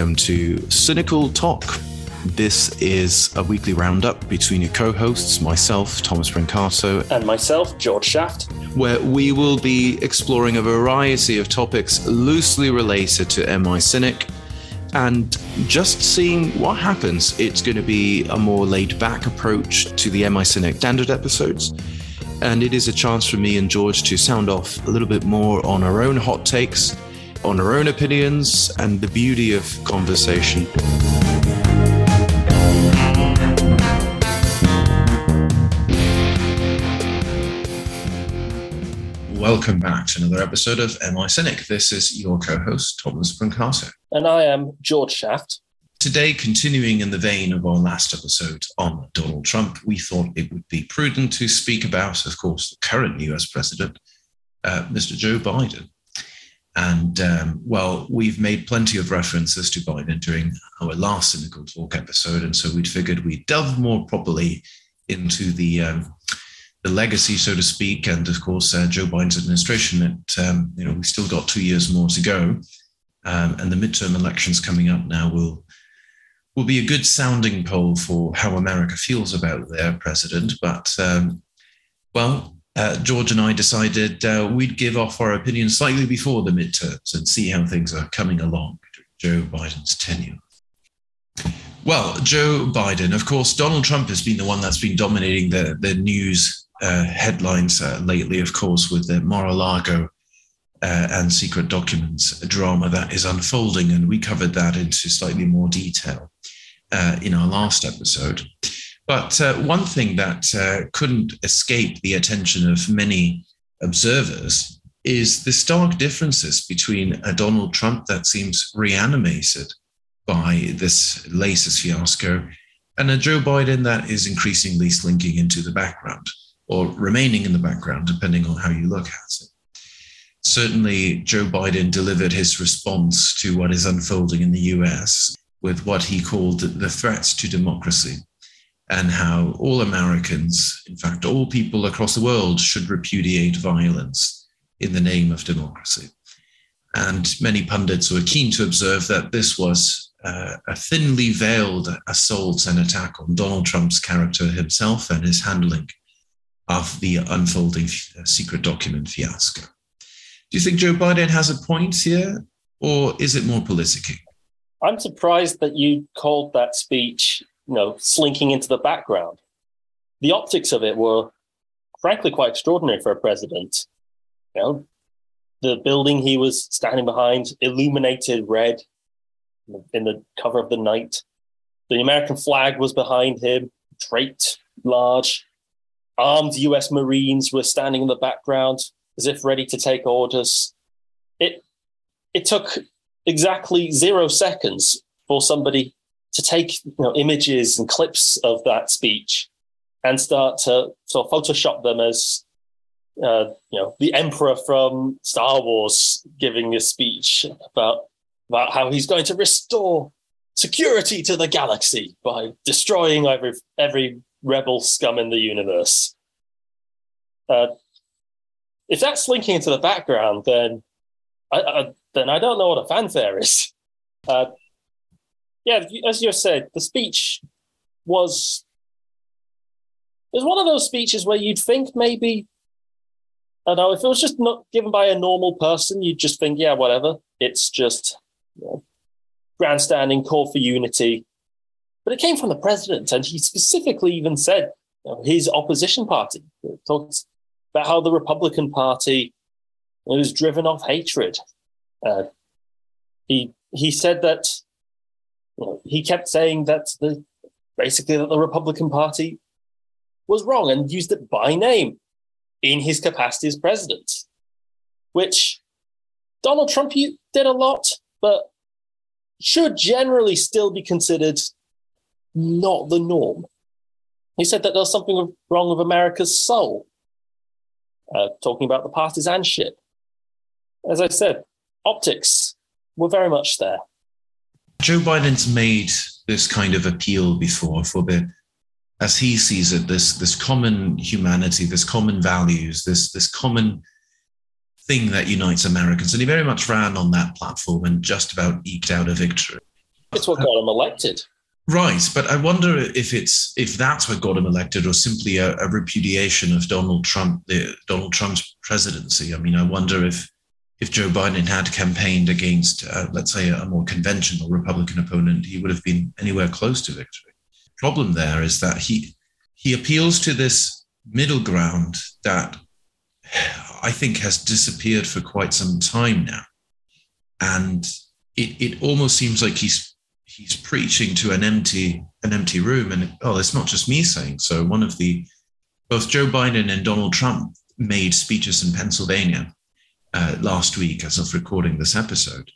Welcome to Cynical Talk. This is a weekly roundup between your co hosts, myself, Thomas Brancato, and myself, George Shaft, where we will be exploring a variety of topics loosely related to MI Cynic and just seeing what happens. It's going to be a more laid back approach to the MI Cynic standard episodes. And it is a chance for me and George to sound off a little bit more on our own hot takes, on our own opinions, and the beauty of conversation. Welcome back to another episode of MI Cynic. This is your co host, Thomas Brancato. And I am George Shaft. Today, continuing in the vein of our last episode on Donald Trump, we thought it would be prudent to speak about, of course, the current US president, uh, Mr. Joe Biden. And um, well, we've made plenty of references to Biden during our last Cynical Talk episode. And so we'd figured we'd delve more properly into the. Um, the legacy, so to speak, and of course uh, Joe Biden's administration. That um, you know we still got two years more to go, um, and the midterm elections coming up now will will be a good sounding poll for how America feels about their president. But um, well, uh, George and I decided uh, we'd give off our opinion slightly before the midterms and see how things are coming along during Joe Biden's tenure. Well, Joe Biden, of course, Donald Trump has been the one that's been dominating the, the news uh, headlines uh, lately, of course, with the Mar-a-Lago uh, and secret documents drama that is unfolding. And we covered that into slightly more detail in our last episode. But uh, one thing that uh, couldn't escape the attention of many observers is the stark differences between a Donald Trump that seems reanimated by this latest fiasco and a Joe Biden that is increasingly slinking into the background or remaining in the background, depending on how you look at it. Certainly Joe Biden delivered his response to what is unfolding in the US with what he called the threats to democracy and how all Americans, in fact, all people across the world, should repudiate violence in the name of democracy. And many pundits were keen to observe that this was uh, a thinly veiled assault and attack on Donald Trump's character himself and his handling of the unfolding secret document fiasco. Do you think Joe Biden has a point here, or is it more politicking? I'm surprised that you called that speech, you know, slinking into the background. The optics of it were, frankly, quite extraordinary for a president. You know, the building he was standing behind, illuminated red in the cover of the night. The American flag was behind him, draped large. Armed US Marines were standing in the background as if ready to take orders. It it took exactly zero seconds for somebody to take you know, images and clips of that speech and start to sort of Photoshop them as uh, you know the Emperor from Star Wars giving a speech about about how he's going to restore security to the galaxy by destroying every every rebel scum in the universe. Uh, if that's linking into the background, then I, I, then I don't know what a fanfare is. Uh, yeah, as you said, the speech was it was one of those speeches where you'd think maybe I don't know if it was just not given by a normal person, you'd just think, yeah, whatever. It's just you know, grandstanding, call for unity. But it came from the president, and he specifically even said you know, his opposition party talked about how the Republican Party was driven off hatred. Uh, he he said that he kept saying that the basically that the Republican Party was wrong and used it by name in his capacity as president, which Donald Trump did a lot, but should generally still be considered not the norm. He said that there was something wrong with America's soul uh, talking about the partisanship. As I said, optics were very much there. Joe Biden's made this kind of appeal before for the, as he sees it, this this common humanity, this common values, this this common thing that unites Americans. And he very much ran on that platform and just about eked out a victory. It's what got him elected. Right, but I wonder if it's if that's what got him elected, or simply a, a repudiation of Donald Trump, the Donald Trump's presidency. I mean, I wonder if if Joe Biden had campaigned against, uh, let's say, a more conventional Republican opponent, he would have been anywhere close to victory. Problem there is that he he appeals to this middle ground that I think has disappeared for quite some time now, and it it almost seems like he's he's preaching to an empty an empty room. And oh, it's not just me saying so. One of the both Joe Biden and Donald Trump made speeches in Pennsylvania uh, last week as of recording this episode.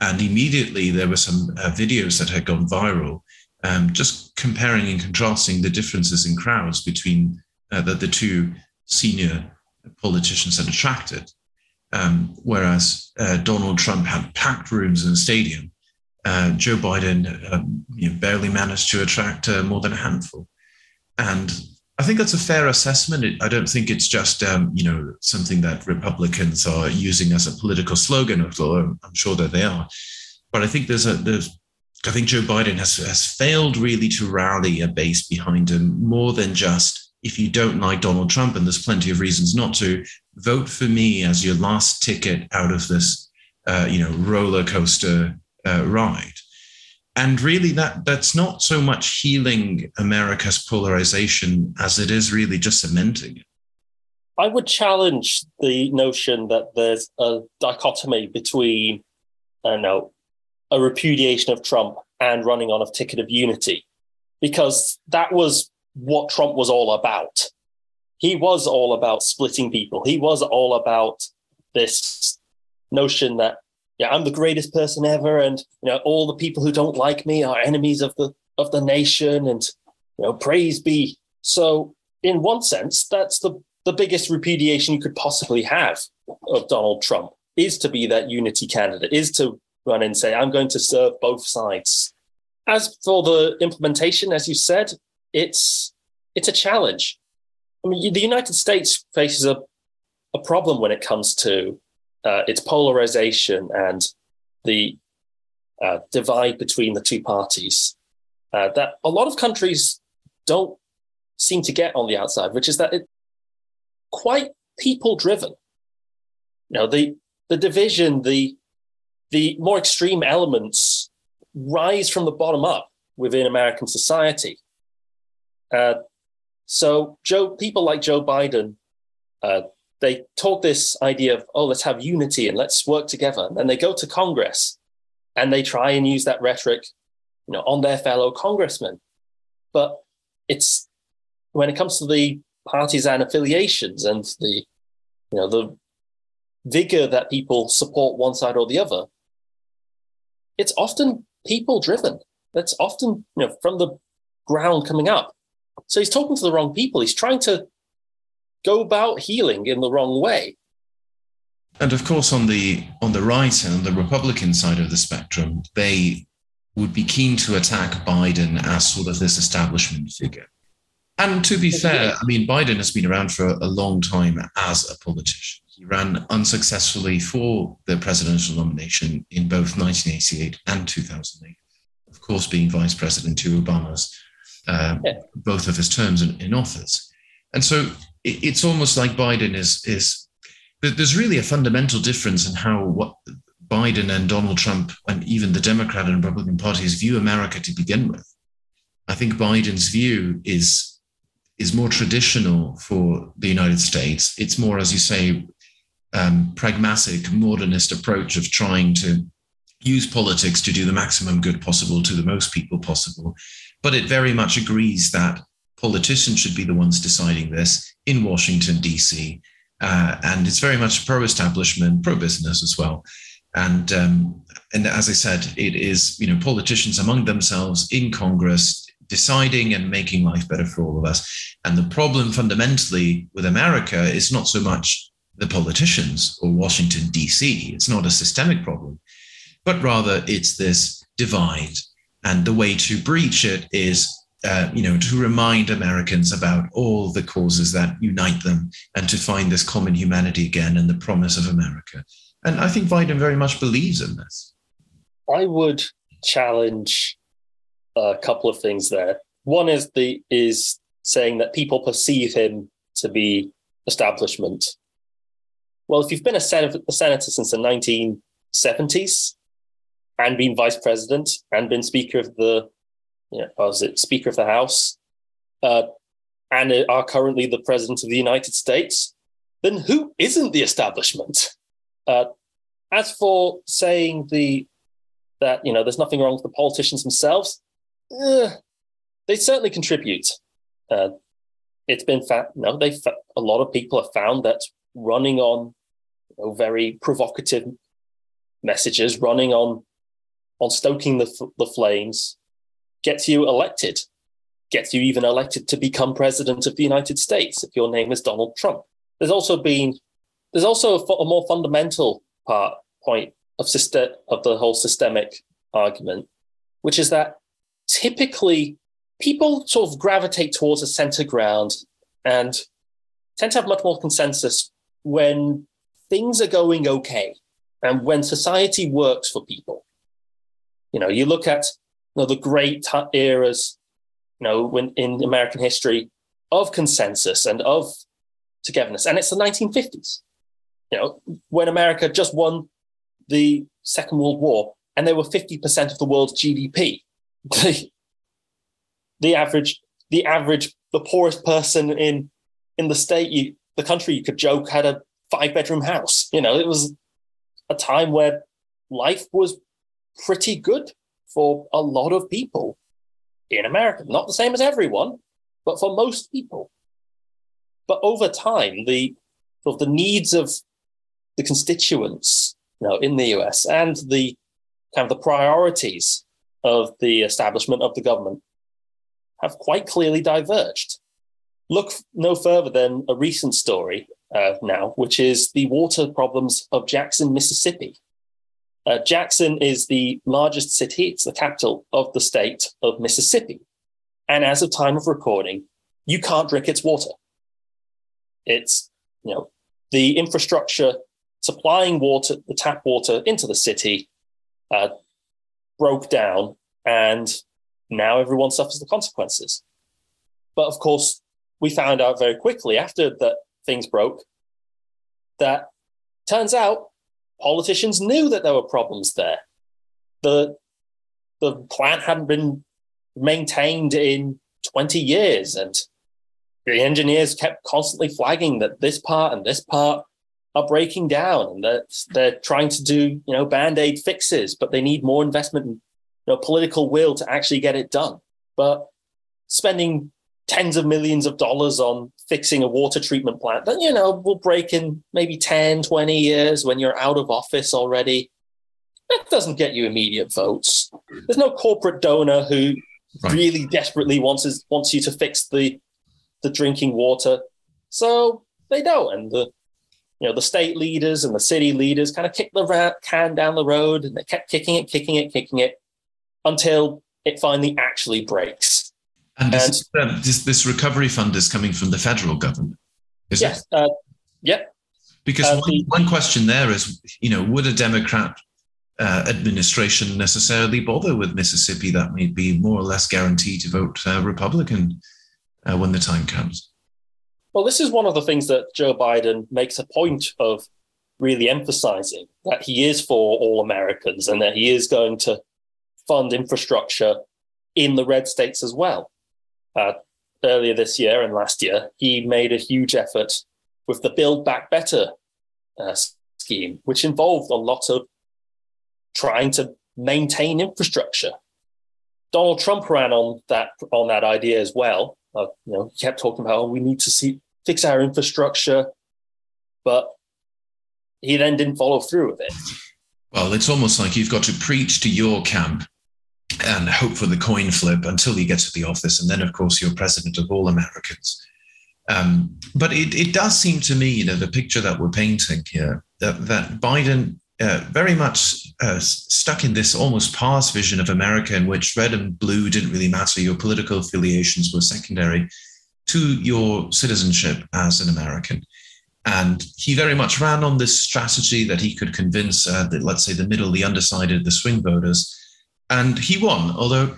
And immediately there were some uh, videos that had gone viral, um, just comparing and contrasting the differences in crowds between uh, the, the two senior politicians had attracted. Um, whereas uh, Donald Trump had packed rooms in the stadium, uh, Joe Biden um, you know, barely managed to attract uh, more than a handful. And I think that's a fair assessment. I don't think it's just um, you know something that Republicans are using as a political slogan, although I'm sure that they are. But I think there's a there's I think Joe Biden has has failed really to rally a base behind him more than just if you don't like Donald Trump, and there's plenty of reasons not to vote for me as your last ticket out of this uh, you know roller coaster uh, ride and really that that's not so much healing america's polarization as it is really just cementing it. I would challenge the notion that there's a dichotomy between i don't know a repudiation of trump and running on a ticket of unity because that was what trump was all about. He was all about splitting people. He was all about this notion that yeah, I'm the greatest person ever, and you know, all the people who don't like me are enemies of the of the nation, and you know, praise be. So, in one sense, that's the the biggest repudiation you could possibly have of Donald Trump is to be that unity candidate, is to run and say, I'm going to serve both sides. As for the implementation, as you said, it's it's a challenge. I mean, the United States faces a, a problem when it comes to uh, its polarization and the uh, divide between the two parties uh, that a lot of countries don't seem to get on the outside, which is that it's quite people driven. You know, the the division, the the more extreme elements rise from the bottom up within American society. Uh, so Joe, people like Joe Biden uh, they talk this idea of, oh, let's have unity and let's work together. And they go to Congress and they try and use that rhetoric, you know, on their fellow congressmen. But it's when it comes to the partisan affiliations and the, you know, the vigor that people support one side or the other, it's often people driven. That's often, you know, from the ground coming up. So he's talking to the wrong people. He's trying to go about healing in the wrong way. And of course, on the on the right and on the Republican side of the spectrum, they would be keen to attack Biden as sort of this establishment figure. And to be fair, I mean, Biden has been around for a long time as a politician. He ran unsuccessfully for the presidential nomination in both 1988 and 2008. Of course, being vice president to Obama's uh, yeah. both of his terms in, in office. And so it's almost like Biden is is there's really a fundamental difference in how what Biden and Donald Trump and even the Democrat and Republican parties view America to begin with. I think Biden's view is is more traditional for the United States. It's more, as you say, um, pragmatic, modernist approach of trying to use politics to do the maximum good possible to the most people possible. But it very much agrees that politicians should be the ones deciding this in Washington, D.C. Uh, and it's very much pro establishment, pro business as well. And, um, and as I said, it is you know politicians among themselves in Congress deciding and making life better for all of us. And the problem fundamentally with America is not so much the politicians or Washington, D.C., it's not a systemic problem, but rather it's this divide. And the way to breach it is uh, you know, to remind Americans about all the causes that unite them and to find this common humanity again and the promise of America. And I think Biden very much believes in this. I would challenge a couple of things there. One is the is saying that people perceive him to be establishment. Well, if you've been a, sen- a senator since the 1970s and been vice president and been speaker of the, you know, speaker of the House, uh, and are currently the president of the United States, then who isn't the establishment? Uh, as for saying the that you know there's nothing wrong with the politicians themselves, eh, they certainly contribute. Uh, it's been found, know, they a lot of people have found that running on you know, very provocative messages, running on on stoking the the flames, gets you elected, gets you even elected to become president of the United States if your name is Donald Trump. There's also been there's also a, a more fundamental part point of system of the whole systemic argument, which is that typically people sort of gravitate towards a center ground and tend to have much more consensus when things are going okay and when society works for people. You know, you look at you know, the great eras, you know, when in American history of consensus and of togetherness, and it's the 1950s. You know, when America just won the Second World War and they were 50% of the world's GDP. The, the average, the average, the poorest person in in the state, you, the country, you could joke had a five bedroom house. You know, it was a time where life was pretty good for a lot of people in America. Not the same as everyone, but for most people. But over time, the sort of the needs of the constituents, you know, in the US and the kind of the priorities of the establishment of the government have quite clearly diverged. Look no further than a recent story uh, now, which is the water problems of Jackson, Mississippi. Uh, Jackson is the largest city, it's the capital of the state of Mississippi. And as of time of recording, you can't drink its water. It's, you know, the infrastructure supplying water, the tap water into the city uh, broke down, and now everyone suffers the consequences. But of course, we found out very quickly after that things broke that turns out politicians knew that there were problems there. The the plant hadn't been maintained in 20 years and the engineers kept constantly flagging that this part and this part are breaking down and that they're trying to do you know band-aid fixes but they need more investment and you know, political will to actually get it done but spending tens of millions of dollars on fixing a water treatment plant that you know we'll break in maybe 10 20 years when you're out of office already that doesn't get you immediate votes there's no corporate donor who right. really desperately wants wants you to fix the the drinking water so they don't and the you know, the state leaders and the city leaders kind of kicked the can down the road and they kept kicking it, kicking it, kicking it until it finally actually breaks. And, and this, uh, this, this, recovery fund is coming from the federal government, is yes, it? Uh, yeah. Because uh, one, the, one question there is, you know, would a Democrat uh, administration necessarily bother with Mississippi that may be more or less guaranteed to vote uh, Republican uh, when the time comes? Well, this is one of the things that Joe Biden makes a point of really emphasizing that he is for all Americans and that he is going to fund infrastructure in the red states as well. Uh, earlier this year and last year, he made a huge effort with the Build Back Better uh, scheme, which involved a lot of trying to maintain infrastructure. Donald Trump ran on that on that idea as well, uh, you know, he kept talking about, oh, we need to see fix our infrastructure, but he then didn't follow through with it. Well, it's almost like you've got to preach to your camp and hope for the coin flip until you get to the office, and then, of course, you're president of all Americans. Um, but it, it does seem to me, you know, the picture that we're painting here, that, that Biden uh, very much uh, stuck in this almost past vision of America in which red and blue didn't really matter. Your political affiliations were secondary to your citizenship as an American. And he very much ran on this strategy that he could convince, uh, let's say, the middle, the undecided, the swing voters. And he won, although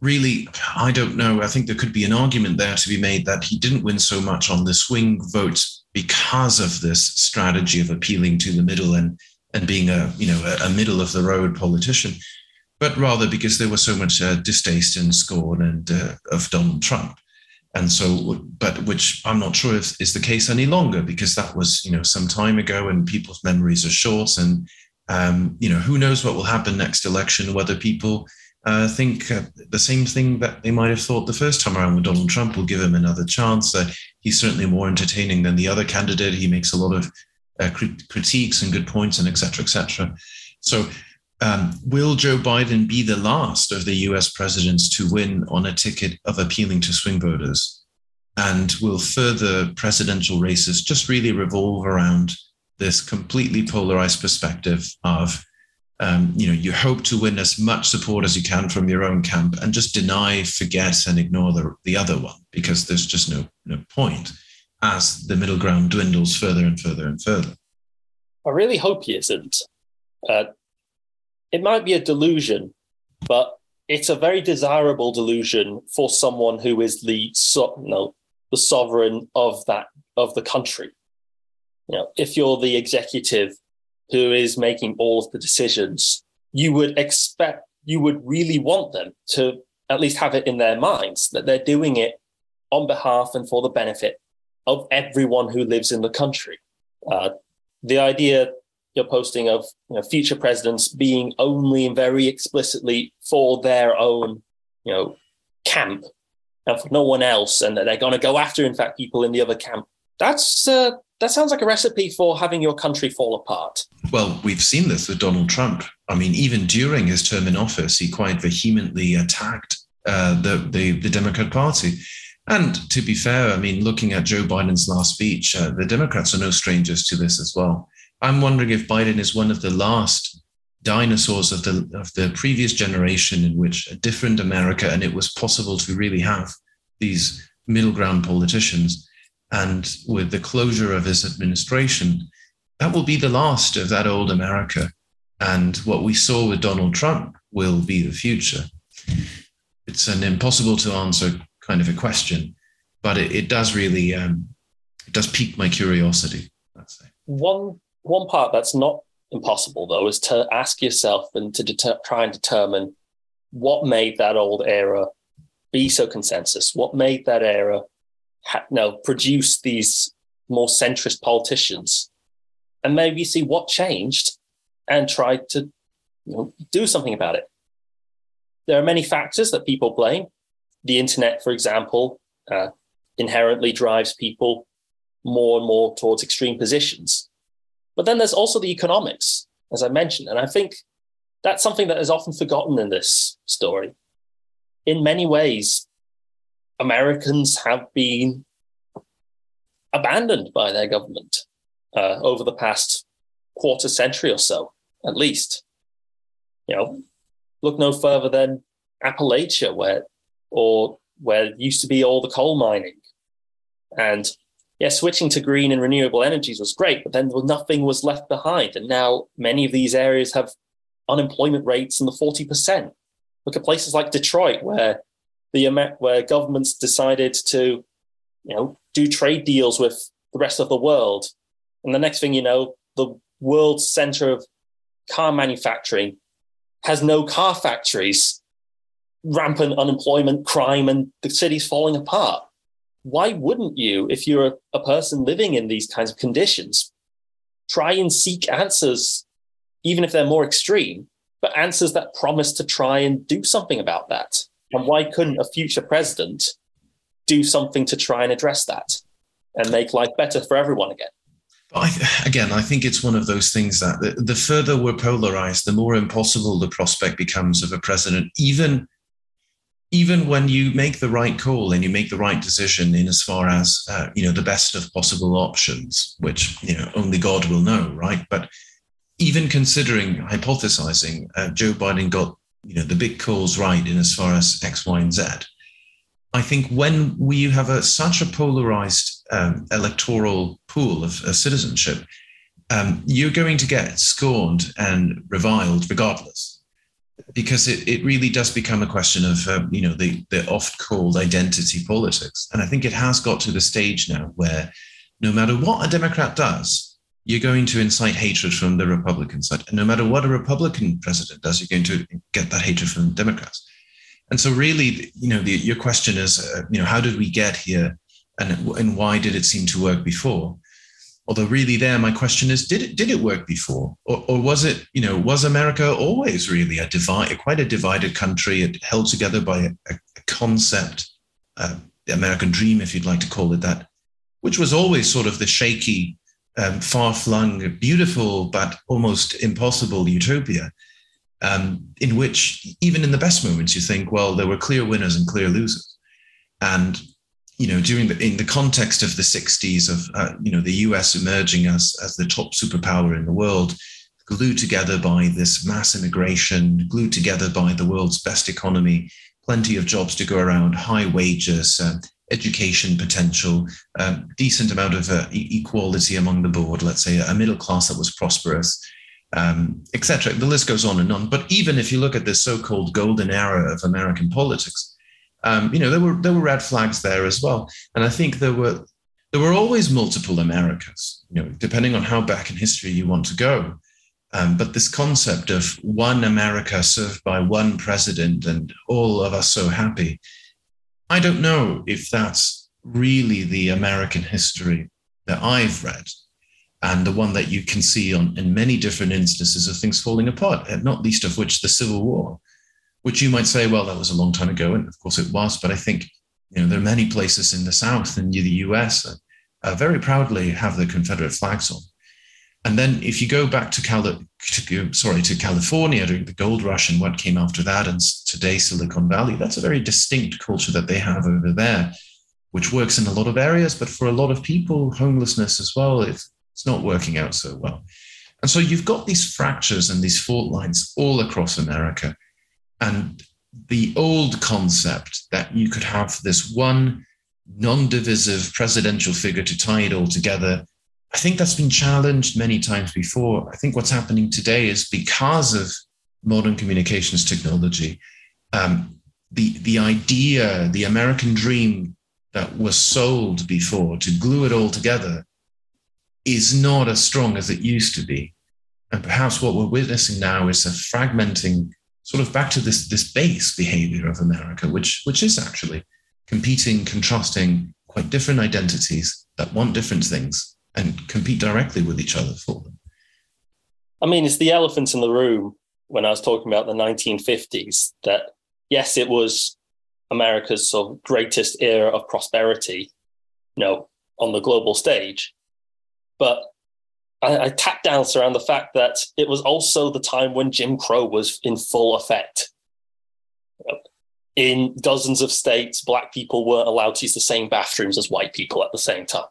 really, I don't know. I think there could be an argument there to be made that he didn't win so much on the swing votes because of this strategy of appealing to the middle and and being a you know a, middle of the road politician, but rather because there was so much uh, distaste and scorn and uh, of Donald Trump and so but which i'm not sure if is the case any longer because that was you know some time ago and people's memories are short and um, you know who knows what will happen next election whether people uh, think uh, the same thing that they might have thought the first time around with donald trump will give him another chance. Uh, he's certainly more entertaining than the other candidate. He makes a lot of uh, crit- critiques and good points and etc etc so um, will Joe Biden be the last of the US presidents to win on a ticket of appealing to swing voters? And will further presidential races just really revolve around this completely polarized perspective of, um, you know, you hope to win as much support as you can from your own camp and just deny, forget, and ignore the, the other one because there's just no, no point as the middle ground dwindles further and further and further. I really hope he isn't. Uh, it might be a delusion, but it's a very desirable delusion for someone who is the so, no, the sovereign of that of the country. You know, if you're the executive who is making all of the decisions, you would expect you would really want them to at least have it in their minds that they're doing it on behalf and for the benefit of everyone who lives in the country. Uh, the idea you're posting of you know, future presidents being only and very explicitly for their own, you know, camp and for no one else, and that they're going to go after, in fact, people in the other camp. That's uh, that sounds like a recipe for having your country fall apart. Well, we've seen this with Donald Trump. I mean, even during his term in office, he quite vehemently attacked uh, the, the the Democrat Party. And to be fair, I mean, looking at Joe Biden's last speech, uh, the Democrats are no strangers to this as well. I'm wondering if Biden is one of the last dinosaurs of the of the previous generation in which a different America and it was possible to really have these middle ground politicians. And with the closure of his administration, that will be the last of that old America. And what we saw with Donald Trump will be the future. It's an impossible to answer kind of a question, but it, it does really um, it does pique my curiosity. One one part that's not impossible, though, is to ask yourself and to deter- try and determine what made that old era be so consensus. What made that era, you know, produce these more centrist politicians, and maybe see what changed, and try to you know, do something about it. There are many factors that people blame. The internet, for example, uh, inherently drives people more and more towards extreme positions. But then there's also the economics, as I mentioned. And I think that's something that is often forgotten in this story. In many ways, Americans have been abandoned by their government uh, over the past quarter century or so, at least. You know, look no further than Appalachia, where or where used to be all the coal mining, and yeah, switching to green and renewable energies was great, but then nothing was left behind. And now many of these areas have unemployment rates in the 40%. Look at places like Detroit, where the where governments decided to, you know, do trade deals with the rest of the world. And the next thing you know, the world's center of car manufacturing has no car factories, rampant unemployment, crime, and the city's falling apart why wouldn't you, if you're a, a person living in these kinds of conditions, try and seek answers, even if they're more extreme, but answers that promise to try and do something about that? And why couldn't a future president do something to try and address that and make life better for everyone again? I, again, I think it's one of those things that the, the, further we're polarized, the more impossible the prospect becomes of a president, even even when you make the right call and you make the right decision in as far as uh, you know the best of possible options which you know only god will know right but even considering hypothesizing, uh, Joe Biden got you know the big calls right in as far as X, Y, and Z. I think when we have a, such a polarized um, electoral pool of, of citizenship, um, you're going to get scorned and reviled regardless, because it, it really does become a question of uh, you know the the oft called identity politics, and I think it has got to the stage now where no matter what a Democrat does, you're going to incite hatred from the Republican side, and no matter what a Republican president does, you're going to get that hatred from Democrats. And so, really, you know, the, your question is, uh, you know, how did we get here, and and why did it seem to work before? Although, really, there, my question is, did it did it work before, or, or was it, you know, was America always really a divide, quite a divided country, it held together by a, a concept, uh, the American dream, if you'd like to call it that, which was always sort of the shaky, um, far flung, beautiful but almost impossible utopia um, in which even in the best moments you think, well, there were clear winners and clear losers, and you know during the in the context of the 60s of uh, you know the US emerging as as the top superpower in the world, glued together by this mass immigration, glued together by the world's best economy, plenty of jobs to go around, high wages. Um, education potential, um, decent amount of uh, equality among the board, let's say a middle class that was prosperous, um, etc. The list goes on and on. But even if you look at this so-called golden era of American politics, um, you know there were there were red flags there as well. And I think there were there were always multiple Americas. You know, depending on how back in history you want to go. Um, but this concept of one America served by one president and all of us so happy, I don't know if that's really the American history that I've read and the one that you can see on in many different instances of things falling apart, not least of which the Civil War, which you might say, well, that was a long time ago, and of course it was. But I think you know there are many places in the South and near the U.S. that uh, very proudly have the Confederate flags on. And then if you go back to, Cali- to sorry to California during the gold rush and what came after that, and today Silicon Valley, that's a very distinct culture that they have over there, which works in a lot of areas. But for a lot of people, homelessness as well, it's it's not working out so well. And so you've got these fractures and these fault lines all across America. And the old concept that you could have this one non divisive presidential figure to tie it all together, I think that's been challenged many times before. I think what's happening today is because of modern communications technology, um, the, the idea, the American dream that was sold before to glue it all together is not as strong as it used to be. And perhaps what we're witnessing now is a fragmenting, sort of back to this, this base behavior of America, which, which is actually competing, contrasting quite different identities that want different things and compete directly with each other for them. I mean, it's the elephant in the room when I was talking about the 1950s that, yes, it was America's sort of greatest era of prosperity, you know, on the global stage. But I, I tap dance around the fact that it was also the time when Jim Crow was in full effect. In dozens of states, black people weren't allowed to use the same bathrooms as white people at the same time.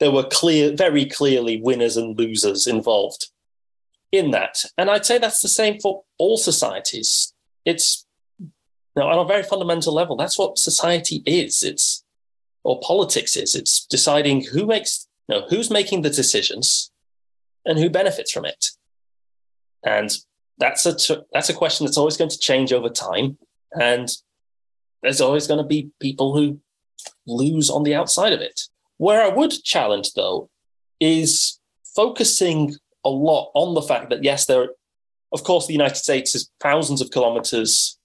There were clear, very clearly winners and losers involved in that. And I'd say that's the same for all societies. It's you know, on a very fundamental level, that's what society is. It's or politics is. It's deciding who makes know, who's making the decisions and who benefits from it? And that's a that's a question that's always going to change over time, and there's always going to be people who lose on the outside of it. Where I would challenge, though, is focusing a lot on the fact that yes, there, of course, the United States is thousands of kilometers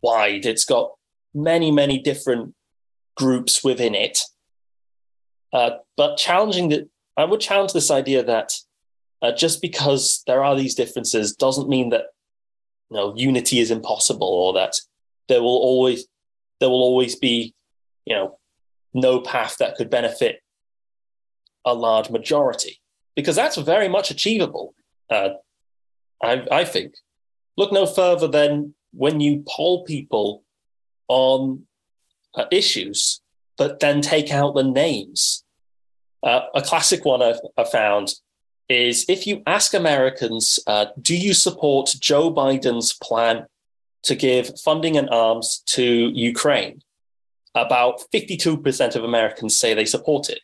wide. It's got many, many different groups within it. Uh, but challenging that, I would challenge this idea that uh, just because there are these differences doesn't mean that you know unity is impossible or that there will always there will always be you know no path that could benefit a large majority because that's very much achievable. Uh, I, I think. Look no further than when you poll people on uh, issues, but then take out the names uh, a classic one I've, i found is if you ask Americans, uh, do you support Joe Biden's plan to give funding and arms to Ukraine? About 52% of Americans say they support it.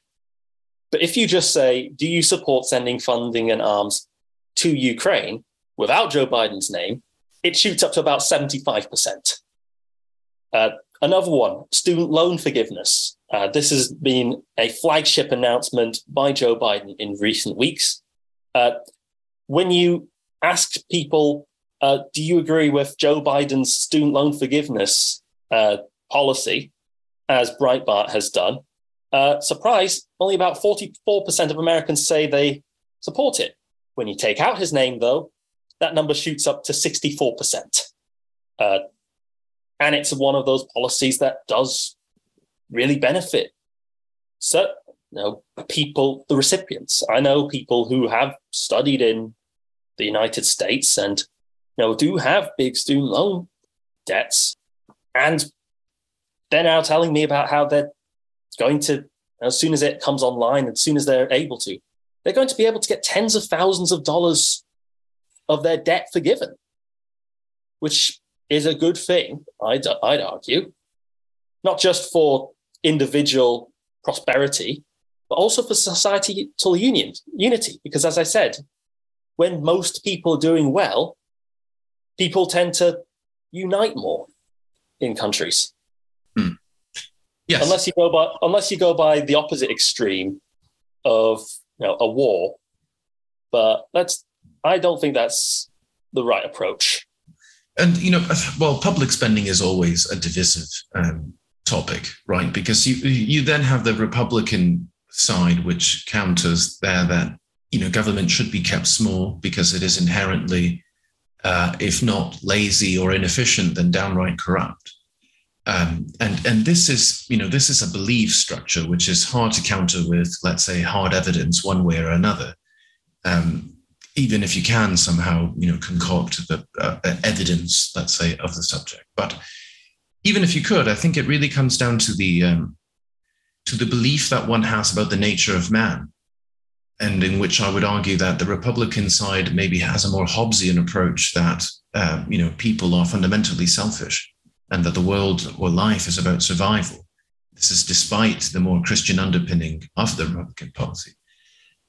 But if you just say, do you support sending funding and arms to Ukraine without Joe Biden's name, it shoots up to about 75%. Uh, another one, student loan forgiveness. Uh, this has been a flagship announcement by Joe Biden in recent weeks. Uh, when you ask people, uh, do you agree with Joe Biden's student loan forgiveness uh, policy, as Breitbart has done? Uh, surprise, only about 44% of Americans say they support it. When you take out his name, though, that number shoots up to 64%. Uh, and it's one of those policies that does really benefit so, you know, people, the recipients. I know people who have studied in the United States and you know do have big student loan debts, and they're now telling me about how they're going to, as soon as it comes online, as soon as they're able to, they're going to be able to get tens of thousands of dollars of their debt forgiven, which is a good thing, I'd, I'd argue, not just for individual prosperity, but also for societal union, unity. Because as I said, when most people are doing well, people tend to unite more in countries. Yes. Unless you go by unless you go by the opposite extreme of you know, a war. But that's I don't think that's the right approach. And you know, well, public spending is always a divisive um, topic, right? Because you you then have the Republican side, which counters there that you know government should be kept small because it is inherently, uh, if not lazy or inefficient, then downright corrupt. Um, and and this is you know this is a belief structure which is hard to counter with let's say hard evidence one way or another. Um, even if you can somehow you know concoct the uh, evidence let's say of the subject. But even if you could i think it really comes down to the um, to the belief that one has about the nature of man and in which i would argue that the republican side maybe has a more hobbesian approach that uh, you know people are fundamentally selfish and that the world or life is about survival. This is despite the more Christian underpinning of the Republican policy.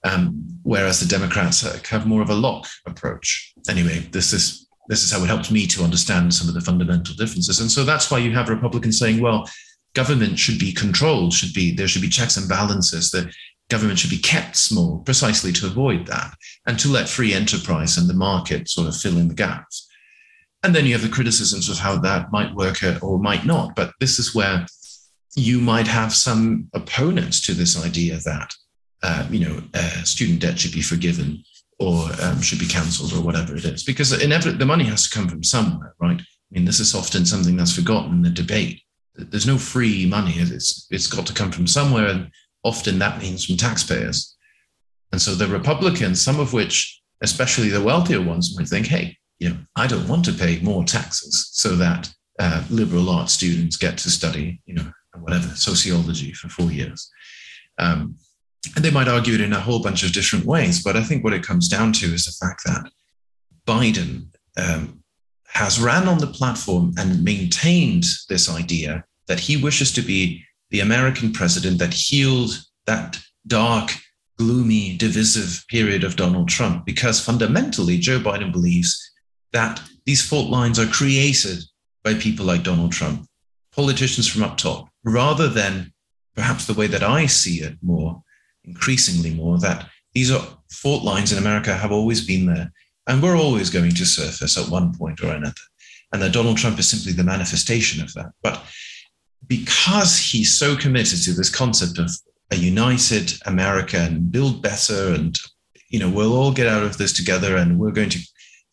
Um, whereas the Democrats have more of a Locke approach. Anyway, this is this is how it helps me to understand some of the fundamental differences. And so that's why you have Republicans saying, well, government should be controlled, should be there should be checks and balances, the government should be kept small precisely to avoid that and to let free enterprise and the market sort of fill in the gaps. And then you have the criticisms of how that might work or might not. But this is where you might have some opponents to this idea that, uh, you know, uh, student debt should be forgiven or um, should be cancelled or whatever it is. Because inevitably the money has to come from somewhere, right? I mean, this is often something that's forgotten in the debate. There's no free money. It's, it's got to come from somewhere. And often that means from taxpayers. And so the Republicans, some of which, especially the wealthier ones, might think, hey, you know, I don't want to pay more taxes so that uh, liberal arts students get to study, you know, whatever sociology for four years. Um, and they might argue it in a whole bunch of different ways, but I think what it comes down to is the fact that Biden um, has ran on the platform and maintained this idea that he wishes to be the American president that healed that dark, gloomy, divisive period of Donald Trump, because fundamentally, Joe Biden believes that these fault lines are created by people like Donald Trump, politicians from up top, rather than perhaps the way that I see it more, increasingly more, that these are fault lines in America have always been there and we're always going to surface at one point or another. And that Donald Trump is simply the manifestation of that. But because he's so committed to this concept of a united America and build better and you know we'll all get out of this together and we're going to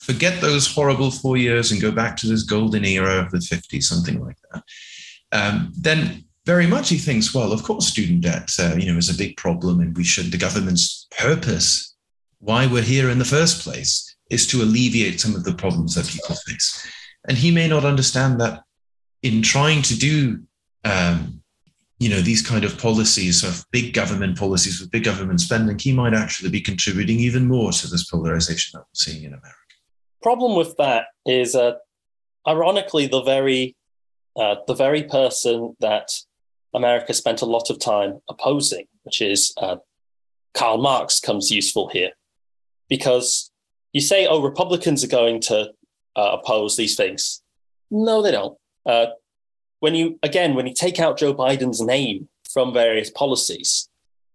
forget those horrible four years and go back to this golden era of the 50s, something like that, um, then very much he thinks, well, of course, student debt, uh, you know, is a big problem, and we should. The government's purpose, why we're here in the first place, is to alleviate some of the problems that people face. And he may not understand that in trying to do um, you know, these kind of policies of big government policies with big government spending, he might actually be contributing even more to this polarization that we're seeing in America. Problem with that is, uh, ironically, the very uh, the very person that America spent a lot of time opposing, which is uh, Karl Marx, comes useful here, because you say, "Oh, Republicans are going to uh, oppose these things." No, they don't. Uh, when you again when you take out Joe Biden's name from various policies,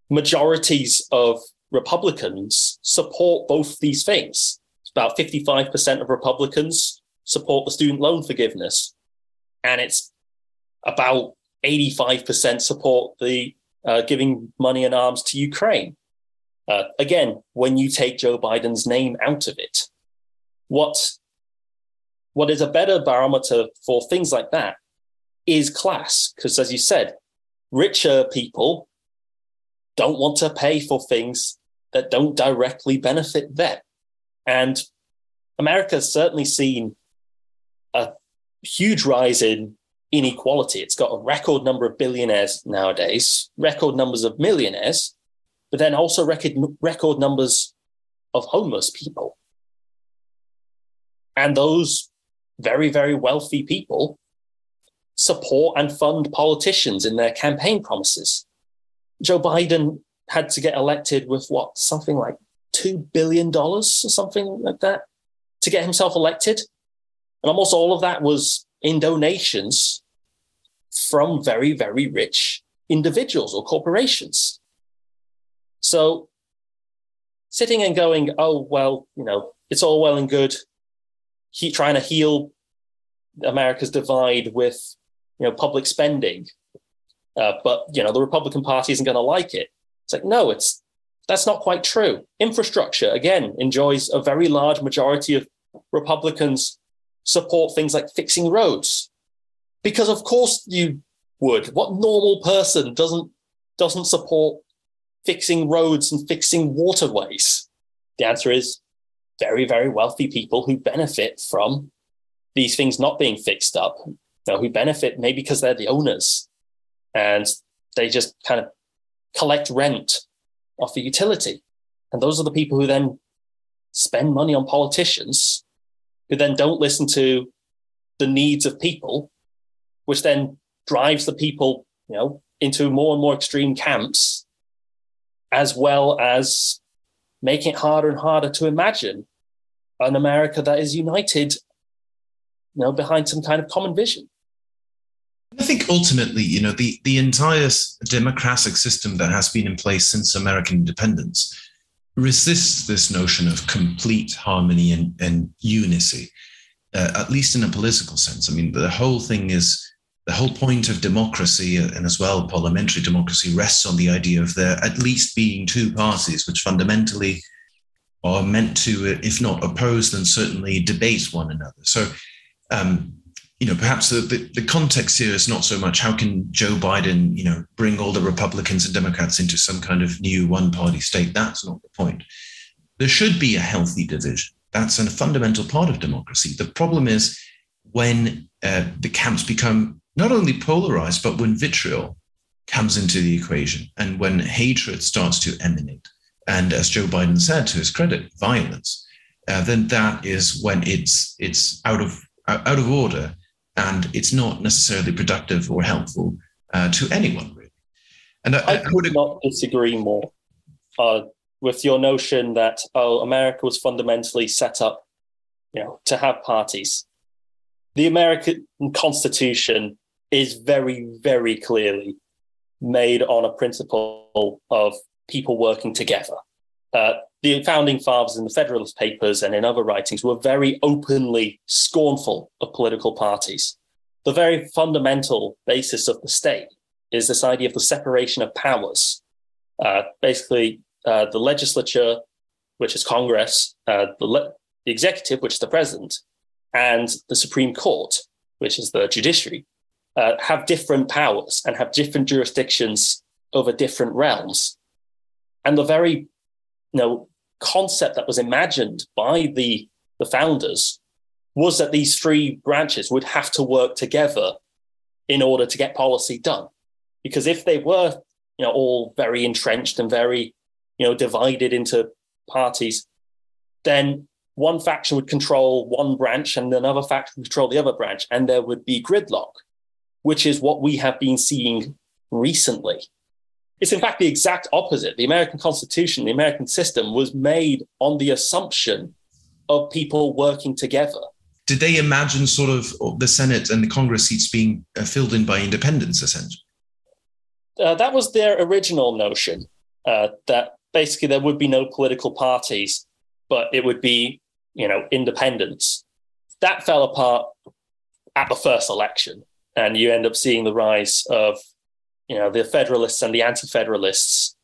majorities of Republicans support both these things. About 55% of Republicans support the student loan forgiveness, and it's about 85% support the uh, giving money and arms to Ukraine. Uh, again, when you take Joe Biden's name out of it, what what is a better barometer for things like that is class. Because as you said, richer people don't want to pay for things that don't directly benefit them. And America's certainly seen a huge rise in inequality. It's got a record number of billionaires nowadays, record numbers of millionaires, but then also record, record numbers of homeless people. And those very, very wealthy people support and fund politicians in their campaign promises. Joe Biden had to get elected with what, something like $2 billion or something like that to get himself elected. And almost all of that was in donations from very, very rich individuals or corporations. So sitting and going, oh, well, you know, it's all well and good. He, trying to heal America's divide with you know, public spending. Uh, but you know, the Republican Party isn't going to like it. It's like, no, it's that's not quite true. Infrastructure again enjoys a very large majority of Republicans support things like fixing roads, because of course you would. What normal person doesn't doesn't support fixing roads and fixing waterways? The answer is very, very wealthy people who benefit from these things not being fixed up know, who benefit maybe because they're the owners and they just kind of collect rent off the utility. And those are the people who then spend money on politicians who then don't listen to the needs of people, which then drives the people, you know, into more and more extreme camps, as well as making it harder and harder to imagine an America that is united, you know, behind some kind of common vision. I think ultimately, you know, the, the entire democratic system that has been in place since American independence resists this notion of complete harmony and, and unity, uh, at least in a political sense. I mean, the whole thing is the whole point of democracy and as well parliamentary democracy rests on the idea of there at least being two parties which fundamentally are meant to, if not oppose, then certainly debate one another. So, um, you know, perhaps the, the, the, context here is not so much how can Joe Biden, you know, bring all the Republicans and Democrats into some kind of new one party state. That's not the point. There should be a healthy division. That's a fundamental part of democracy. The problem is when uh, the camps become not only polarized, but when vitriol comes into the equation and when hatred starts to emanate. And as Joe Biden said, to his credit, violence, uh, then that is when it's it's out of out of order and it's not necessarily productive or helpful uh, to anyone really. And I, I, I would not disagree more uh, with your notion that oh, America was fundamentally set up, you know, to have parties. The American Constitution is very, very clearly made on a principle of people working together. Uh, the founding fathers in the Federalist Papers and in other writings were very openly scornful of political parties. The very fundamental basis of the state is this idea of the separation of powers. Uh, basically, uh, the legislature, which is Congress, uh, the, le- the executive, which is the president, and the Supreme Court, which is the judiciary, uh, have different powers and have different jurisdictions over different realms. And the very you know, concept that was imagined by the, the founders was that these three branches would have to work together in order to get policy done. Because if they were, you know, all very entrenched and very, you know, divided into parties, then one faction would control one branch and another faction would control the other branch, and there would be gridlock, which is what we have been seeing recently. It's in fact the exact opposite. The American Constitution, the American system was made on the assumption of people working together. Did they imagine sort of the Senate and the Congress seats being uh, filled in by independents, essentially? Uh, that was their original notion uh, that basically there would be no political parties, but it would be, you know, independents. That fell apart at the first election, and you end up seeing the rise of, you know, the Federalists and the Anti-Federalists.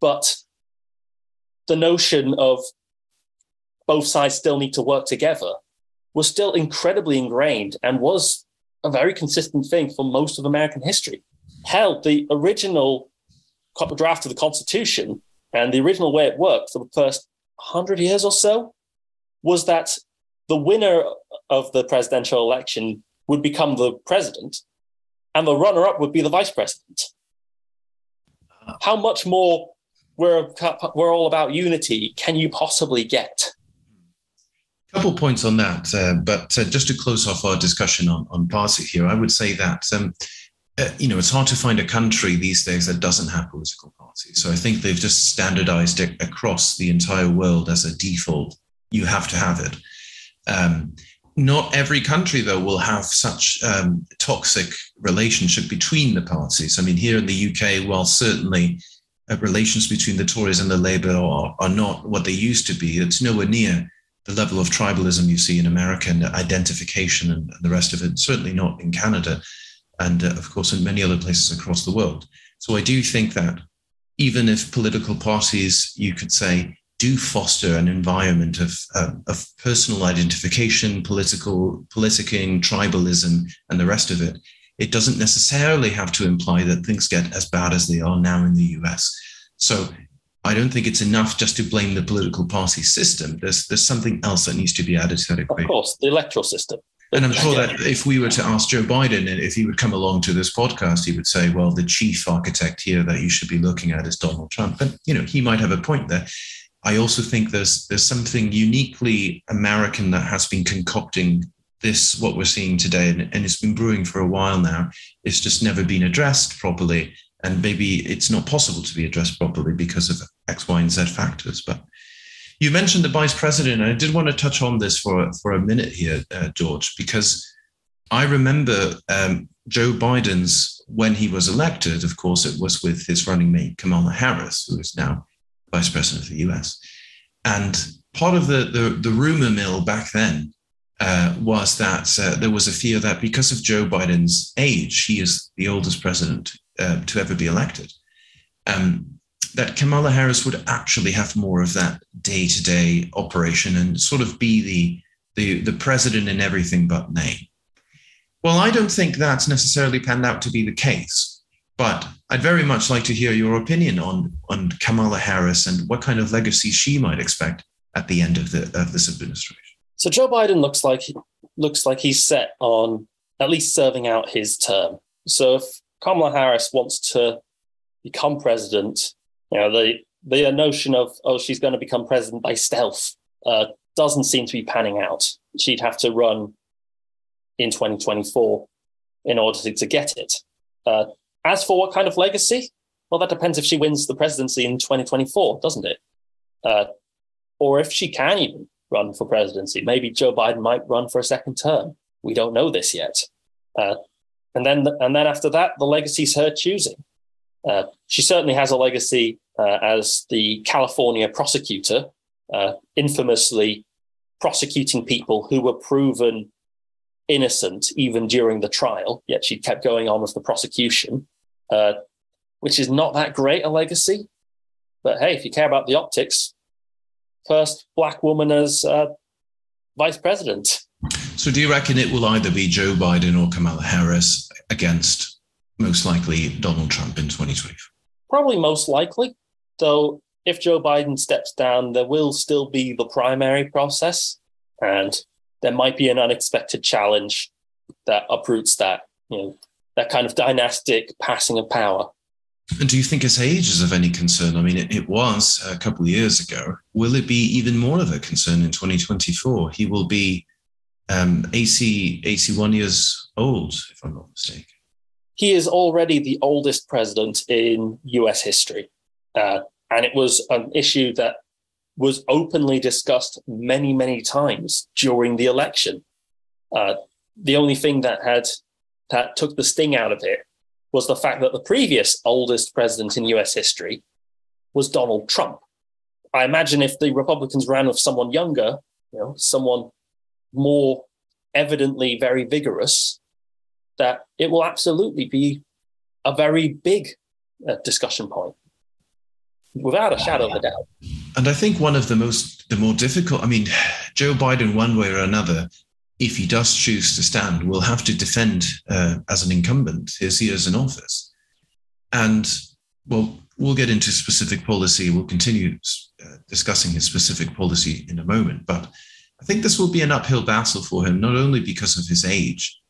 But the notion of both sides still need to work together was still incredibly ingrained and was a very consistent thing for most of American history. Hell, the original draft of the Constitution and the original way it worked for the first 100 years or so was that the winner of the presidential election would become the president and the runner up would be the vice president. How much more we're, we're all about unity can you possibly get? couple points on that, uh, but uh, just to close off our discussion on, on party here, I would say that um, uh, you know it's hard to find a country these days that doesn't have political parties. So I think they've just standardized it across the entire world as a default. You have to have it. Um, not every country, though, will have such um, toxic relationship between the parties. I mean, here in the UK, while certainly uh, relations between the Tories and the Labour are, are not what they used to be, it's nowhere near the level of tribalism you see in America and identification and, the rest of it, certainly not in Canada, and uh, of course in many other places across the world. So I do think that even if political parties, you could say, do foster an environment of, uh, of personal identification, political politicking, tribalism, and the rest of it, it doesn't necessarily have to imply that things get as bad as they are now in the US. So I don't think it's enough just to blame the political party system. There's there's something else that needs to be added to that equation. Of course, the electoral system. And I'm sure that if we were to ask Joe Biden if he would come along to this podcast, he would say, "Well, the chief architect here that you should be looking at is Donald Trump." But you know, he might have a point there. I also think there's there's something uniquely American that has been concocting this what we're seeing today, and, and it's been brewing for a while now. It's just never been addressed properly and maybe it's not possible to be addressed properly because of X, Y, and Z factors. But you mentioned the vice president, and I did want to touch on this for for a minute here, uh, George, because I remember um, Joe Biden's when he was elected. Of course, it was with his running mate Kamala Harris, who is now vice president of the U.S. And part of the the, the rumor mill back then uh, was that uh, there was a fear that because of Joe Biden's age, he is the oldest president uh, to ever be elected, um, that Kamala Harris would actually have more of that day to day operation and sort of be the, the, the president in everything but name. Well, I don't think that's necessarily panned out to be the case, but I'd very much like to hear your opinion on, on Kamala Harris and what kind of legacy she might expect at the end of, the, of this administration. So Joe Biden looks like looks like he's set on at least serving out his term. So if Kamala Harris wants to become president, you know, the the notion of oh she's going to become president by stealth uh, doesn't seem to be panning out. She'd have to run in 2024 in order to, to get it. Uh, as for what kind of legacy, well, that depends if she wins the presidency in 2024, doesn't it? Uh, or if she can even run for presidency. Maybe Joe Biden might run for a second term. We don't know this yet. Uh, and then, and then after that, the legacy's her choosing. Uh, she certainly has a legacy uh, as the California prosecutor, uh, infamously prosecuting people who were proven innocent even during the trial. Yet she kept going on with the prosecution, uh, which is not that great a legacy. But hey, if you care about the optics, first black woman as uh, vice president. So, do you reckon it will either be Joe Biden or Kamala Harris against most likely Donald Trump in 2024? Probably most likely. Though, if Joe Biden steps down, there will still be the primary process, and there might be an unexpected challenge that uproots that. You know, that kind of dynastic passing of power. And do you think his age is of any concern? I mean, it, it, was a couple of years ago. Will it be even more of a concern in 2024? He will be um, 80, 81 years old, if I'm not mistaken. He is already the oldest president in US history. Uh, and it was an issue that was openly discussed many, many times during the election. Uh, the only thing that had that took the sting out of it was the fact that the previous oldest president in US history was Donald Trump. I imagine if the Republicans ran with someone younger, you know, someone more evidently very vigorous, that it will absolutely be a very big uh, discussion point, without a shadow of a doubt. And I think one of the most, the more difficult, I mean, Joe Biden, one way or another, if he does choose to stand, will have to defend uh, as an incumbent his years in office. And well, we'll get into specific policy. We'll continue uh, discussing his specific policy in a moment. But I think this will be an uphill battle for him, not only because of his age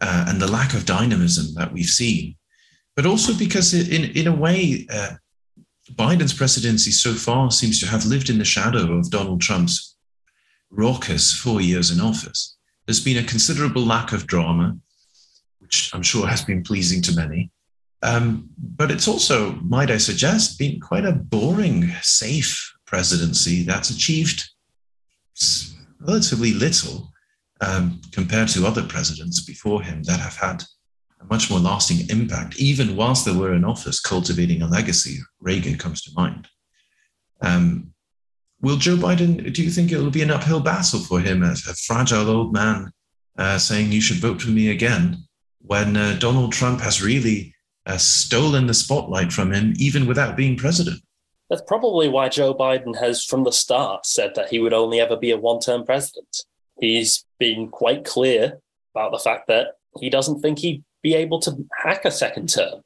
uh, and the lack of dynamism that we've seen, but also because, in, in a way, uh, Biden's presidency so far seems to have lived in the shadow of Donald Trump's raucous four years in office. There's been a considerable lack of drama, which I'm sure has been pleasing to many. Um, but it's also, might I suggest, been quite a boring, safe presidency that's achieved relatively little um, compared to other presidents before him that have had a much more lasting impact, even whilst they were in office, cultivating a legacy. Reagan comes to mind. Um, will Joe Biden, do you think it will be an uphill battle for him as a fragile old man uh, saying, you should vote for me again, when uh, Donald Trump has really uh, stolen the spotlight from him, even without being president? That's probably why Joe Biden has, from the start, said that he would only ever be a one term president. He's been quite clear about the fact that he doesn't think he'd be able to hack a second term.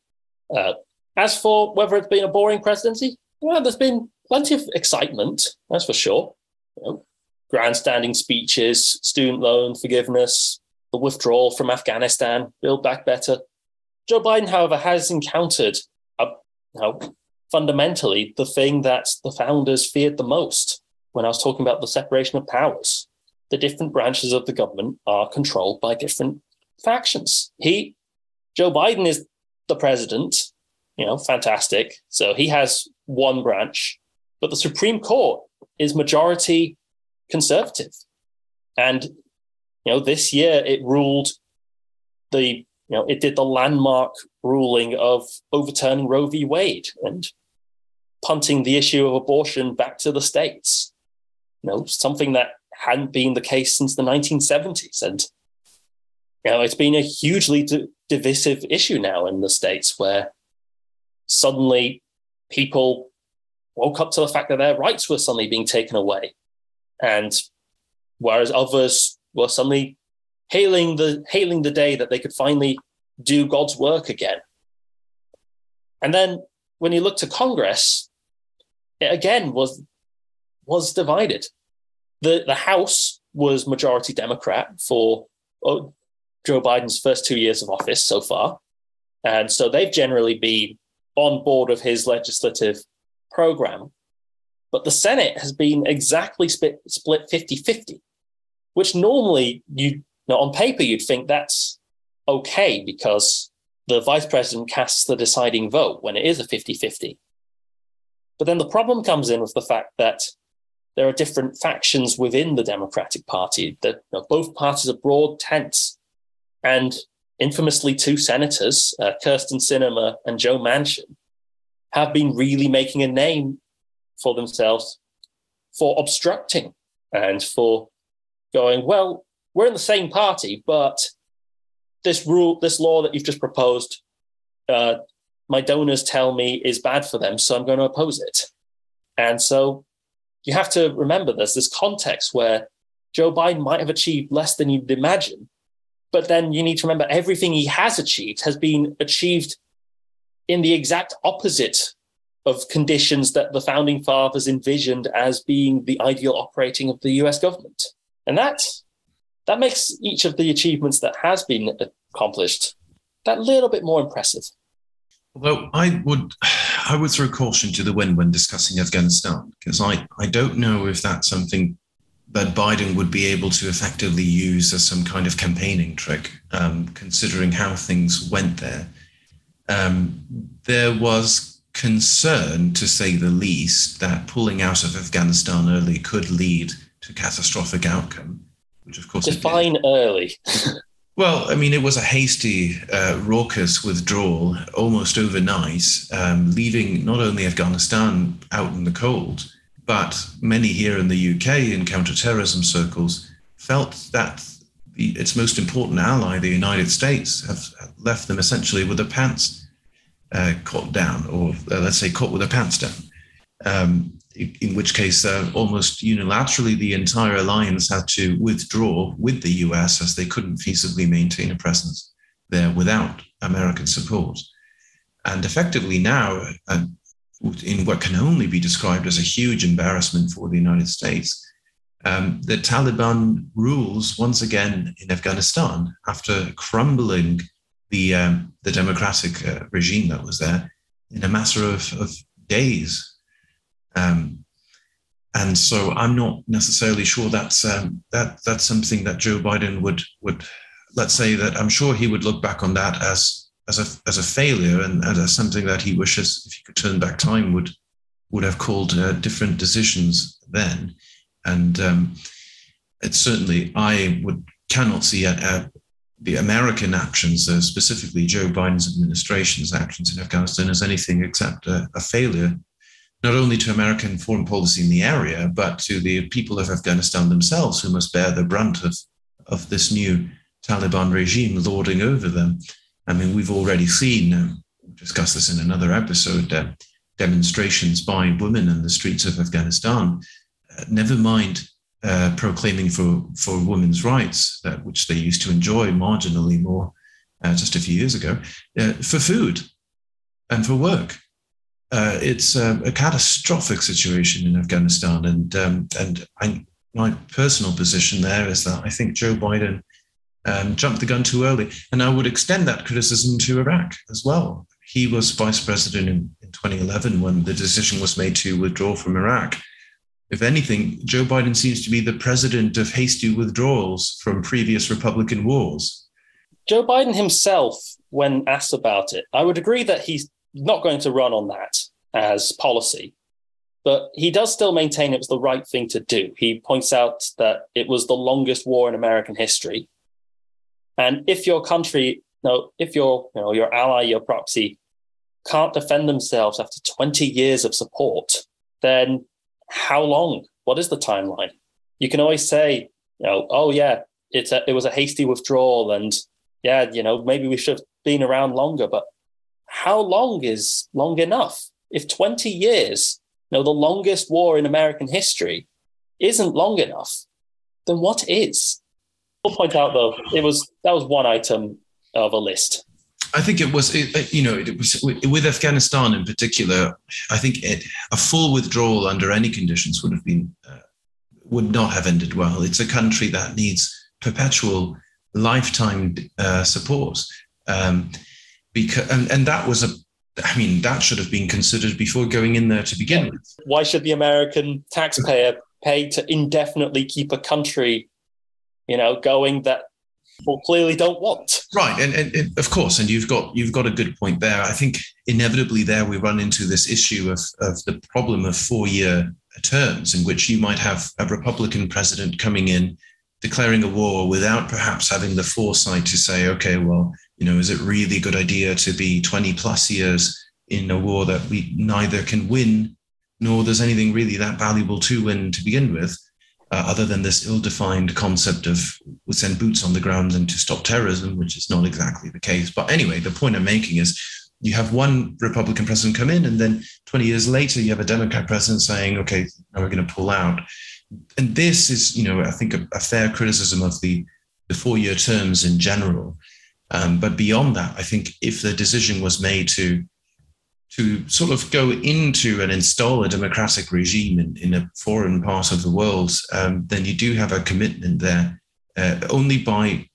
Uh, as for whether it's been a boring presidency, well, there's been plenty of excitement, that's for sure. You know, grandstanding speeches, student loan forgiveness, the withdrawal from Afghanistan, build back better. Joe Biden, however, has encountered a, you know, fundamentally the thing that the founders feared the most when I was talking about the separation of powers. The different branches of the government are controlled by different factions. He, Joe Biden, is the president, you know, fantastic. So he has one branch, but the Supreme Court is majority conservative. And, you know, this year it ruled the you know, it did the landmark ruling of overturning Roe v. Wade and punting the issue of abortion back to the states. You know, something that hadn't been the case since the 1970s. And, you know, it's been a hugely d- divisive issue now in the states where suddenly people woke up to the fact that their rights were suddenly being taken away. And whereas others were suddenly hailing the hailing the day that they could finally do God's work again. And then when you look to Congress, it again was was divided. The the House was majority Democrat for oh, Joe Biden's first two years of office so far. And so they've generally been on board of his legislative program. But the Senate has been exactly split, split 50 50, which normally you now, on paper, you'd think that's okay because the vice president casts the deciding vote when it is a 50 50. But then the problem comes in with the fact that there are different factions within the Democratic Party, that you know, both parties are broad tents. And infamously, two senators, uh, Kyrsten Sinema and Joe Manchin, have been really making a name for themselves for obstructing and for going, well, we're in the same party, but this rule, this law that you've just proposed, uh, my donors tell me is bad for them, so I'm going to oppose it. And so you have to remember there's this context where Joe Biden might have achieved less than you'd imagine, but then you need to remember everything he has achieved has been achieved in the exact opposite of conditions that the founding fathers envisioned as being the ideal operating of the US government. And that's that makes each of the achievements that has been accomplished that little bit more impressive. Although I would, I would throw caution to the wind when discussing Afghanistan because I, I don't know if that's something that Biden would be able to effectively use as some kind of campaigning trick, um, considering how things went there. Um, there was concern, to say the least, that pulling out of Afghanistan early could lead to catastrophic outcome, which of course define early. Well, I mean, it was a hasty, uh, raucous withdrawal almost overnight, um, leaving not only Afghanistan out in the cold, but many here in the UK in counterterrorism circles felt that the, its most important ally, the United States, have left them essentially with their pants uh, caught down, or uh, let's say caught with their pants down. Um, in which case, uh, almost unilaterally, the entire alliance had to withdraw with the US as they couldn't feasibly maintain a presence there without American support. And effectively, now, uh, in what can only be described as a huge embarrassment for the United States, um, the Taliban rules once again in Afghanistan after crumbling the, um, the democratic uh, regime that was there in a matter of, of days um, and so I'm not necessarily sure that's um, that that's something that Joe Biden would would let's say that I'm sure he would look back on that as as a as a failure and, and as something that he wishes if he could turn back time would would have called uh, different decisions then. And um, it's certainly I would cannot see a, a, the American actions, uh, specifically Joe Biden's administration's actions in Afghanistan, as anything except a, a failure not only to American foreign policy in the area, but to the people of Afghanistan themselves who must bear the brunt of, of this new Taliban regime lording over them. I mean, we've already seen, uh, we'll discuss this in another episode, uh, demonstrations by women in the streets of Afghanistan, uh, never mind uh, proclaiming for, for women's rights, uh, which they used to enjoy marginally more uh, just a few years ago, for food and for work uh, it's a, a, catastrophic situation in Afghanistan. And um, and I, my personal position there is that I think Joe Biden um, jumped the gun too early, and I would extend that criticism to Iraq as well. He was vice president in, in 2011 when the decision was made to withdraw from Iraq. If anything, Joe Biden seems to be the president of hasty withdrawals from previous Republican wars. Joe Biden himself, when asked about it, I would agree that he's not going to run on that as policy. But he does still maintain it was the right thing to do. He points out that it was the longest war in American history. And if your country, no, if your, you know, your ally, your proxy can't defend themselves after 20 years of support, then how long? What is the timeline? You can always say, you know, oh yeah, it's a, it was a hasty withdrawal, and yeah, you know, maybe we should have been around longer. But how long is long enough? If 20 years, you know, the longest war in American history, isn't long enough, then what is? I'll point out though, it was that was one item of a list. I think it was, it, you know, it was with Afghanistan in particular. I think it, a full withdrawal under any conditions would have been uh, would not have ended well. It's a country that needs perpetual, lifetime uh, support. Um, because and, and that was a I mean, that should have been considered before going in there to begin with. Why should the American taxpayer pay to indefinitely keep a country, you know, going that people clearly don't want? Right, and, and, and, of course, and you've got you've got a good point there. I think inevitably there we run into this issue of of the problem of four year terms, in which you might have a Republican president coming in declaring a war without perhaps having the foresight to say, okay, well you know, is it really a good idea to be 20 plus years in a war that we neither can win nor there's anything really that valuable to win to begin with, uh, other than this ill-defined concept of we send boots on the ground and to stop terrorism, which is not exactly the case. But anyway, the point I'm making is you have one Republican president come in, and then 20 years later, you have a Democrat president saying, "Okay, now we're going to pull out." And this is, you know, I think a, a fair criticism of the the four-year terms in general. Um, but beyond that, I think if the decision was made to to sort of go into and install a democratic regime in, in a foreign part of the world, um, then you do have a commitment there. Uh, only by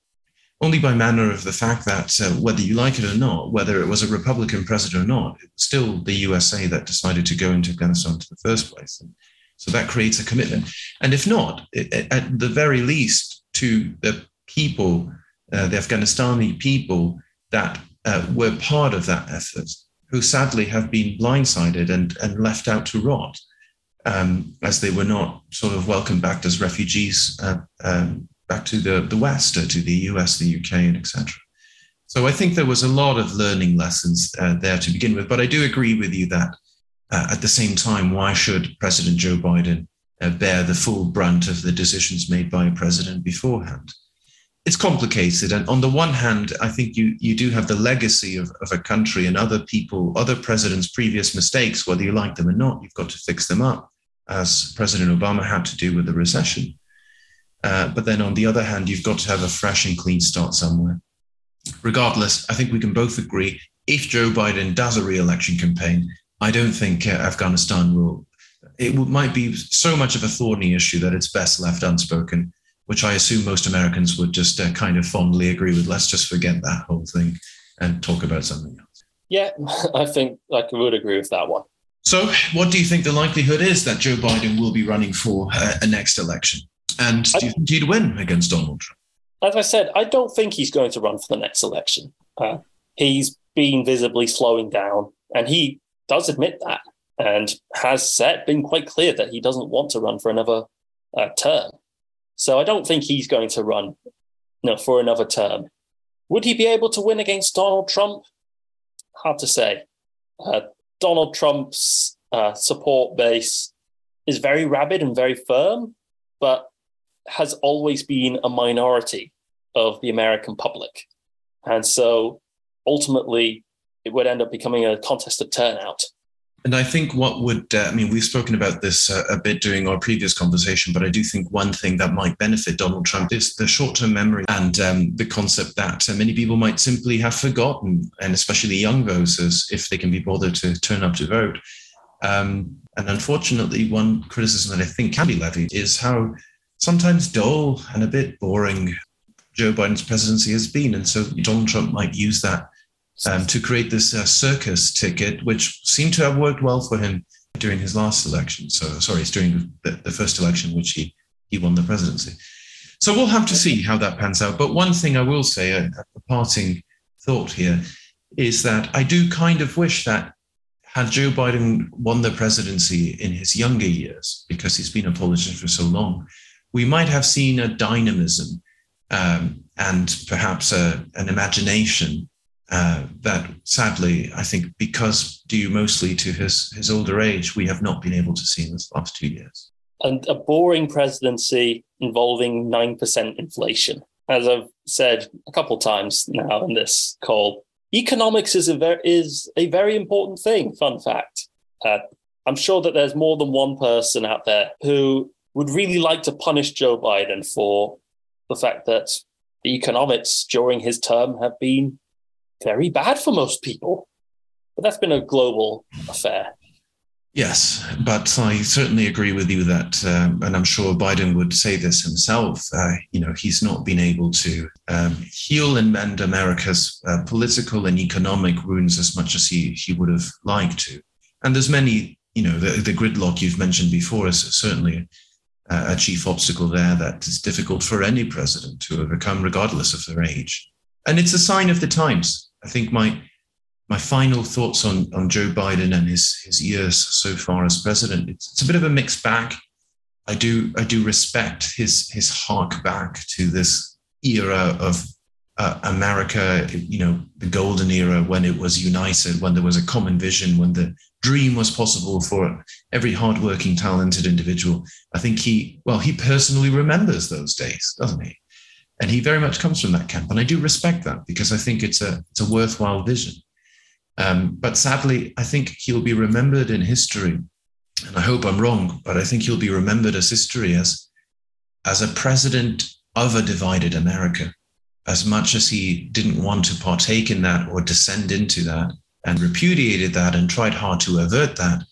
only by manner of the fact that uh, whether you like it or not, whether it was a Republican president or not, it was still the USA that decided to go into Afghanistan in the first place. And so that creates a commitment. And if not, it, at the very least, to the people, uh, the Afghanistani people that uh, were part of that effort, who sadly have been blindsided and, and left out to rot. Um, as they were not sort of welcomed back as refugees uh, um, back to the, the West, uh, to the US, the UK, and etc. So I think there was a lot of learning lessons uh, there to begin with. But I do agree with you that uh, at the same time, why should President Joe Biden uh, bear the full brunt of the decisions made by a president beforehand? It's complicated. And on the one hand, I think you, you do have the legacy of, of a country and other people, other presidents' previous mistakes, whether you like them or not, you've got to fix them up, as President Obama had to do with the recession. Uh, but then on the other hand, you've got to have a fresh and clean start somewhere. Regardless, I think we can both agree if Joe Biden does a re election campaign, I don't think uh, Afghanistan will. It might be so much of a thorny issue that it's best left unspoken, which I assume most Americans would just uh, kind of fondly agree with. Let's just forget that whole thing and talk about something else. Yeah, I think I would agree with that one. So, what do you think the likelihood is that Joe Biden will be running for uh, a next election? And do you think he'd win against Donald Trump? As I said, I don't think he's going to run for the next election. Uh, he's been visibly slowing down, and he does admit that and has said, been quite clear that he doesn't want to run for another uh, term. So I don't think he's going to run no, for another term. Would he be able to win against Donald Trump? Hard to say. Uh, Donald Trump's uh, support base is very rabid and very firm, but has always been a minority of the American public. And so ultimately, it would end up becoming a contest of turnout. And I think what would, uh, I mean, we've spoken about this uh, a bit during our previous conversation, but I do think one thing that might benefit Donald Trump is the short term memory and um, the concept that uh, many people might simply have forgotten, and especially young voters, if they can be bothered to turn up to vote. Um, and unfortunately, one criticism that I think can be levied is how sometimes dull and a bit boring Joe Biden's presidency has been. And so Donald Trump might use that um, to create this uh, circus ticket, which seemed to have worked well for him during his last election. So, sorry, it's during the, the first election, which he, he won the presidency. So we'll have to see how that pans out. But one thing I will say, a, a parting thought here, is that I do kind of wish that had Joe Biden won the presidency in his younger years, because he's been a politician for so long, we might have seen a dynamism um, and perhaps a, an imagination uh, that sadly, I think, because due mostly to his, his older age, we have not been able to see in this last two years. And a boring presidency involving 9% inflation. As I've said a couple times now in this call, economics is a, ver- is a very important thing. Fun fact. Uh, I'm sure that there's more than one person out there who would really like to punish Joe Biden for the fact that the economics during his term have been very bad for most people. But that's been a global affair. Yes, but I certainly agree with you that, um, and I'm sure Biden would say this himself. Uh, you know, he's not been able to um, heal and mend America's uh, political and economic wounds as much as he he would have liked to. And there's many, you know, the, the gridlock you've mentioned before is certainly a chief obstacle there that is difficult for any president to overcome, regardless of their age. And it's a sign of the times. I think my my final thoughts on, on Joe Biden and his his years so far as president, it's, it's a bit of a mixed bag. I do I do respect his his hark back to this era of uh, America, you know, the golden era when it was united, when there was a common vision, when the dream was possible for every hardworking, talented individual. I think he, well, he personally remembers those days, doesn't he? And he very much comes from that camp, and I do respect that because I think it's a it's a worthwhile vision. Um, but sadly, I think he'll be remembered in history, and I hope I'm wrong, but I think he'll be remembered as history as as a president of a divided America as much as he didn't want to partake in that or descend into that and repudiated that and tried hard to avert that,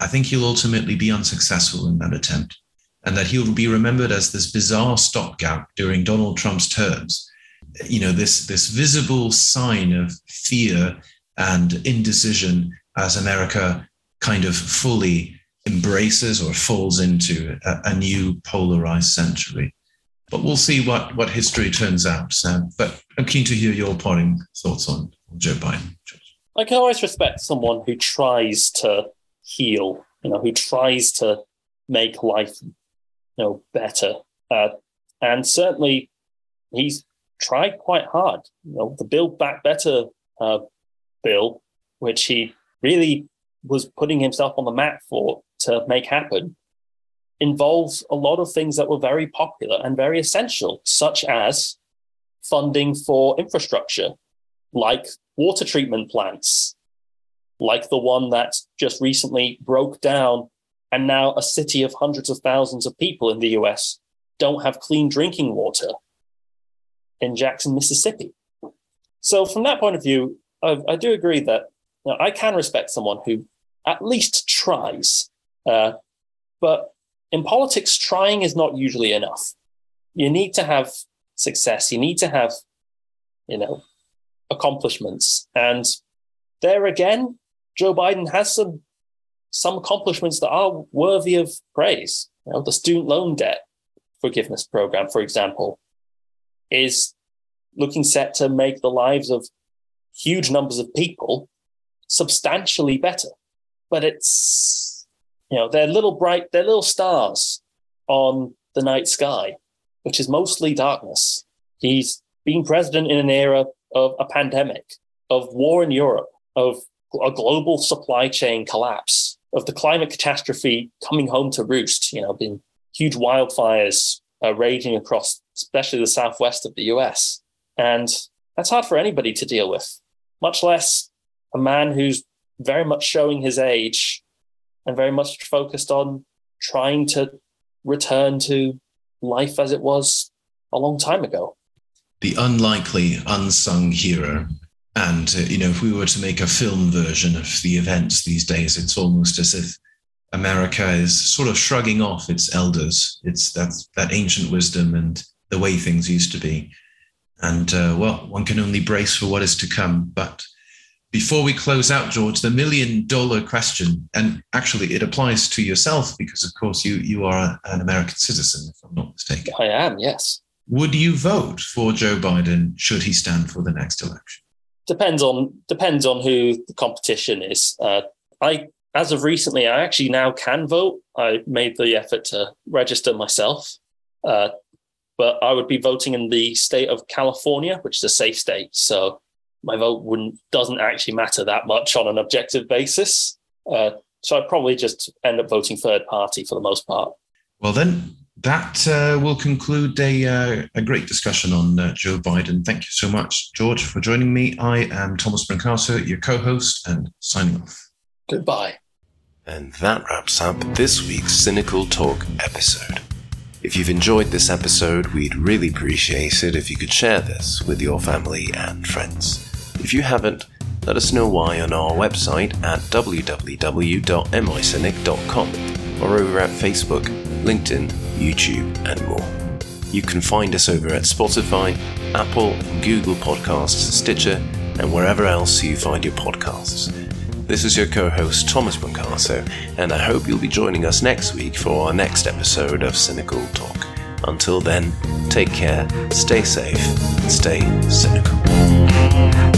I think he'll ultimately be unsuccessful in that attempt. And that he'll be remembered as this bizarre stopgap during Donald Trump's terms you know, this, this visible sign of fear and indecision as America kind of fully embraces or falls into a, a new polarized century. But we'll see what, what history turns out. But I'm keen to hear your parting thoughts on Joe Biden. I can always respect someone who tries to heal, you know, who tries to make life, know, better. Uh, and certainly, he's tried quite hard. You know, the Build Back Better uh, bill, which he really was putting himself on the map for to make happen, involves a lot of things that were very popular and very essential, such as funding for infrastructure, like water treatment plants, like the one that just recently broke down, and now a city of hundreds of thousands of people in the US don't have clean drinking water in Jackson, Mississippi. So, from that point of view, I, I do agree that you know, I can respect someone who at least tries. Uh, but in politics, trying is not usually enough. You need to have success. You need to have, you know, accomplishments. And there again, Joe Biden has some some accomplishments that are worthy of praise. You know, the student loan debt forgiveness program, for example, is looking set to make the lives of huge numbers of people substantially better. But it's you know, they're little bright, they're little stars on the night sky, which is mostly darkness. He's been president in an era of a pandemic, of war in Europe, of a global supply chain collapse, of the climate catastrophe coming home to roost, you know, been huge wildfires uh, raging across, especially the southwest of the US. And that's hard for anybody to deal with, much less a man who's very much showing his age and very much focused on trying to return to life as it was a long time ago the unlikely unsung hero. And, uh, you know, if we were to make a film version of the events these days, it's almost as if America is sort of shrugging off its elders. It's that, that ancient wisdom and the way things used to be. And, uh, well, one can only brace for what is to come. But before we close out, George, the million dollar question, and actually it applies to yourself because, of course, you, you are an American citizen, if I'm not mistaken. I am, yes. Would you vote for Joe Biden should he stand for the next election? Depends on depends on who the competition is. Uh, I, as of recently, I actually now can vote. I made the effort to register myself, uh, but I would be voting in the state of California, which is a safe state. So my vote wouldn't doesn't actually matter that much on an objective basis. Uh, so I'd probably just end up voting third party for the most part. Well, then that uh, will conclude a, uh, a great discussion on uh, Joe Biden. Thank you so much, George, for joining me. I am Thomas Brancato, your co host, and signing off. Goodbye. And that wraps up this week's Cynical Talk episode. If you've enjoyed this episode, we'd really appreciate it if you could share this with your family and friends. If you haven't, let us know why on our website at www.micynic.com or over at Facebook, LinkedIn, YouTube, and more. You can find us over at Spotify, Apple, Google Podcasts, Stitcher, and wherever else you find your podcasts. This is your co host, Thomas Brancato, and I hope you'll be joining us next week for our next episode of Cynical Talk. Until then, take care, stay safe, and stay cynical.